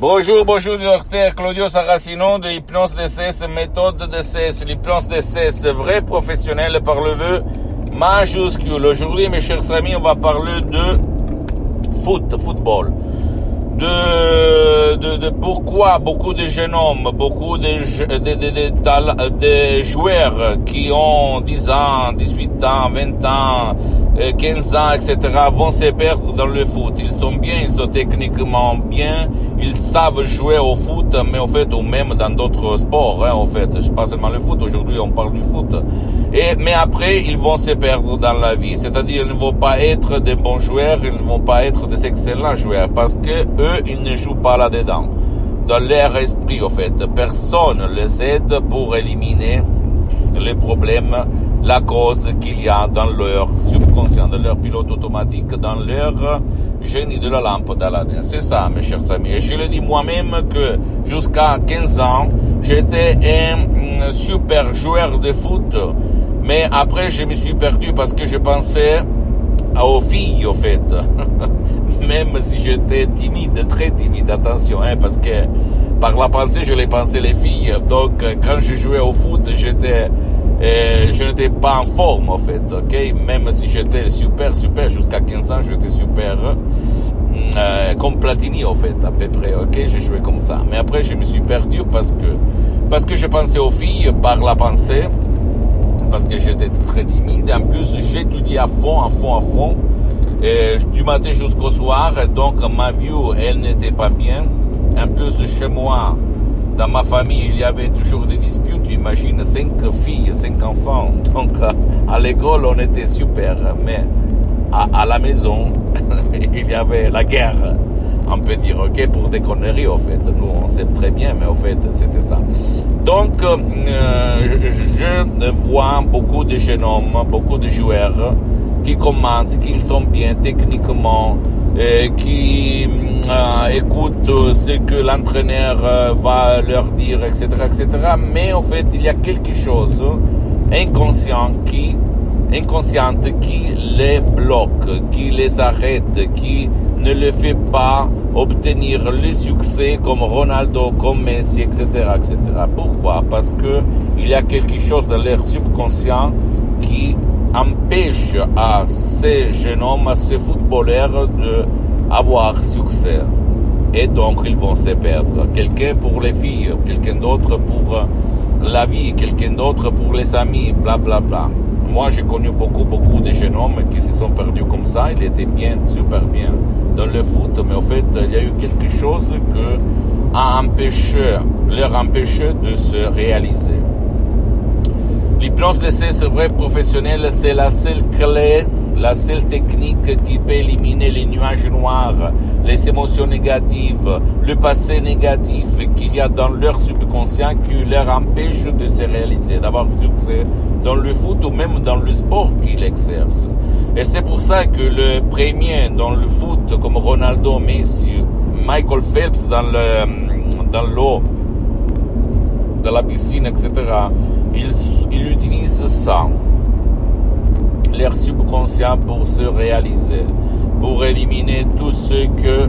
Bonjour, bonjour, docteur Claudio Saracino de Hypnose DCS, méthode DCS, l'hypnose DCS, vrai professionnel par le vœu majuscule. Aujourd'hui, mes chers amis, on va parler de foot, football de, de, pourquoi beaucoup de jeunes hommes, beaucoup de, de, de, de, joueurs qui ont 10 ans, 18 ans, 20 ans, 15 ans, etc., vont se perdre dans le foot. Ils sont bien, ils sont techniquement bien, ils savent jouer au foot, mais en fait, ou même dans d'autres sports, hein, en fait. Pas seulement le foot, aujourd'hui on parle du foot. Et, mais après, ils vont se perdre dans la vie. C'est-à-dire, ils ne vont pas être des bons joueurs, ils ne vont pas être des excellents joueurs, parce que eux, ils ne jouent pas là-dedans. Dans leur esprit, en fait. Personne les aide pour éliminer les problèmes, la cause qu'il y a dans leur subconscient, dans leur pilote automatique, dans leur génie de la lampe d'Aladin. C'est ça, mes chers amis. Et je le dis moi-même que jusqu'à 15 ans, j'étais un super joueur de foot, mais après je me suis perdu parce que je pensais aux filles, au fait. Même si j'étais timide, très timide, attention, hein, parce que par la pensée, je les pensais les filles. Donc, quand je jouais au foot, j'étais, euh, je n'étais pas en forme, en fait, ok? Même si j'étais super, super, jusqu'à 15 ans, j'étais super, euh, comme Platini, en fait, à peu près, ok? Je jouais comme ça. Mais après, je me suis perdu parce que, parce que je pensais aux filles par la pensée parce que j'étais très timide. En plus, j'étudiais à fond, à fond, à fond, du matin jusqu'au soir. Donc, ma vue, elle n'était pas bien. En plus, chez moi, dans ma famille, il y avait toujours des disputes. Tu imagines, cinq filles, cinq enfants. Donc, à l'école, on était super. Mais à, la maison, il y avait la guerre on peut dire ok pour des conneries au fait. Nous on sait très bien, mais au fait c'était ça. Donc euh, je, vois beaucoup de jeunes hommes, beaucoup de joueurs qui commencent, qui sont bien techniquement, et qui euh, écoutent ce que l'entraîneur euh, va leur dire, etc., etc. Mais en fait il y a quelque chose inconscient qui inconsciente qui les bloque, qui les arrête, qui ne le fait pas obtenir le succès comme Ronaldo, comme Messi, etc., etc. Pourquoi? Parce que il y a quelque chose dans leur subconscient qui empêche à ces jeunes hommes, à ces footballeurs de avoir succès. Et donc ils vont se perdre. Quelqu'un pour les filles, quelqu'un d'autre pour la vie, quelqu'un d'autre pour les amis, bla bla bla. Moi, j'ai connu beaucoup, beaucoup de jeunes hommes qui se sont perdus comme ça. Ils étaient bien, super bien dans le foot, mais en fait, il y a eu quelque chose que a empêché, leur empêché de se réaliser. L'hypnose de ces vrais professionnels, c'est la seule clé la seule technique qui peut éliminer les nuages noirs, les émotions négatives, le passé négatif qu'il y a dans leur subconscient qui leur empêche de se réaliser, d'avoir succès dans le foot ou même dans le sport qu'ils exercent. Et c'est pour ça que le premier dans le foot, comme Ronaldo, Messi, Michael Phelps dans le, dans l'eau, dans la piscine, etc., ils utilisent ça leur subconscient pour se réaliser, pour éliminer tout ce que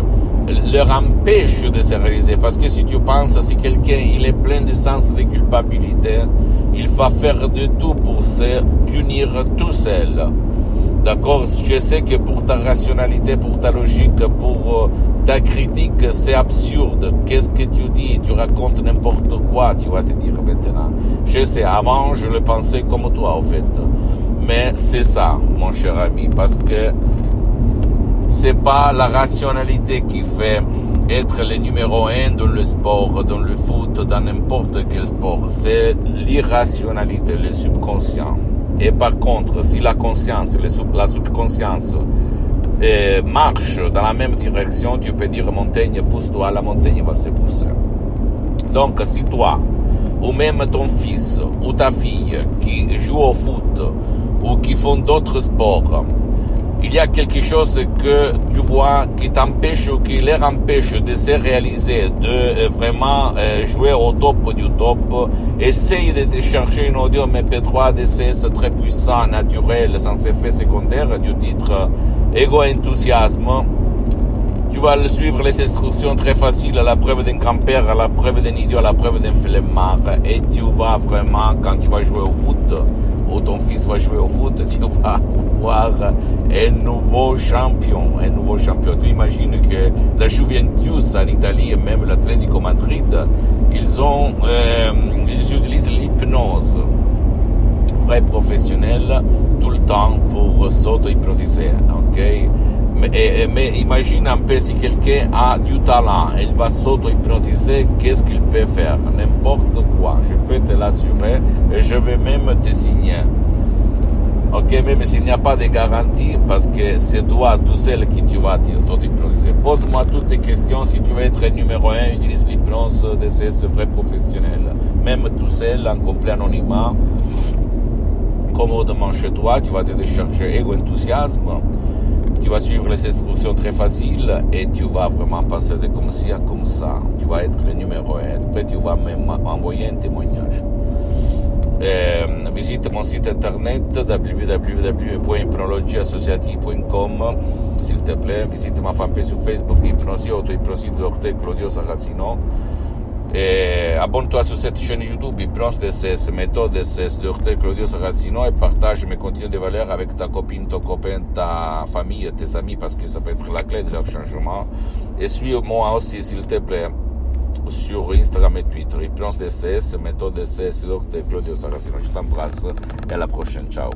leur empêche de se réaliser. Parce que si tu penses, si quelqu'un il est plein de sens de culpabilité, il va faire de tout pour se punir tout seul. D'accord? Je sais que pour ta rationalité, pour ta logique, pour euh, ta critique, c'est absurde. Qu'est-ce que tu dis? Tu racontes n'importe quoi, tu vas te dire maintenant. Je sais, avant, je le pensais comme toi, en fait. Mais c'est ça, mon cher ami, parce que c'est pas la rationalité qui fait être le numéro un dans le sport, dans le foot, dans n'importe quel sport. C'est l'irrationalité, le subconscient. Et par contre, si la conscience, la subconscience euh, marche dans la même direction, tu peux dire montagne, pousse-toi, la montagne va se pousser. Donc, si toi, ou même ton fils ou ta fille qui joue au foot, ou qui font d'autres sports, il y a quelque chose que tu vois qui t'empêche ou qui les empêche de se réaliser, de euh, vraiment euh, jouer au top du top, essaye de télécharger une audio MP3 DCS très puissant, naturel, sans effet secondaire, du titre. Ego Enthousiasme. Vas suivre les instructions très faciles à la preuve d'un grand-père, à la preuve d'un idiot, à la preuve d'un flemmard. Et tu vas vraiment, quand tu vas jouer au foot, ou ton fils va jouer au foot, tu vas voir un nouveau champion, un nouveau champion. Tu imagines que la Juventus en Italie et même l'Atlético Madrid, ils ont, euh, ils utilisent l'hypnose vrai professionnel tout le temps pour s'auto-hypnotiser, ok? Mais, mais, imagine un peu si quelqu'un a du talent, il va s'auto-hypnotiser, qu'est-ce qu'il peut faire? N'importe quoi, je peux te l'assurer et je vais même te signer. Ok, même s'il n'y a pas de garantie, parce que c'est toi tout seul qui tu vas t'auto-hypnotiser. Pose-moi toutes tes questions, si tu veux être numéro un, utilise l'hypnose de ces vrais professionnels. Même tout seul, en complet anonymat, commodement chez toi, tu vas te décharger ego-enthousiasme tu vas suivre les instructions très faciles et tu vas vraiment passer de comme ci à comme ça. Tu vas être le numéro 1. Après, tu vas même envoyer un témoignage. Euh, visite mon site internet www.hypnologieassociative.com s'il te plaît. Visite ma fanpage sur Facebook, Hypnosie, auto-hypnosie. Claudio Saracino. Et abonne-toi sur cette chaîne YouTube, Hypnose DSS, méthode DSS, Dr. Claudio Saracino et partage mes contenus de valeur avec ta copine, ton copain, ta famille, tes amis parce que ça peut être la clé de leur changement. Et suis-moi aussi, s'il te plaît, sur Instagram et Twitter. Hypnose DSS, méthode DSS, Dr. Claudio Saracino. Je t'embrasse et à la prochaine. Ciao.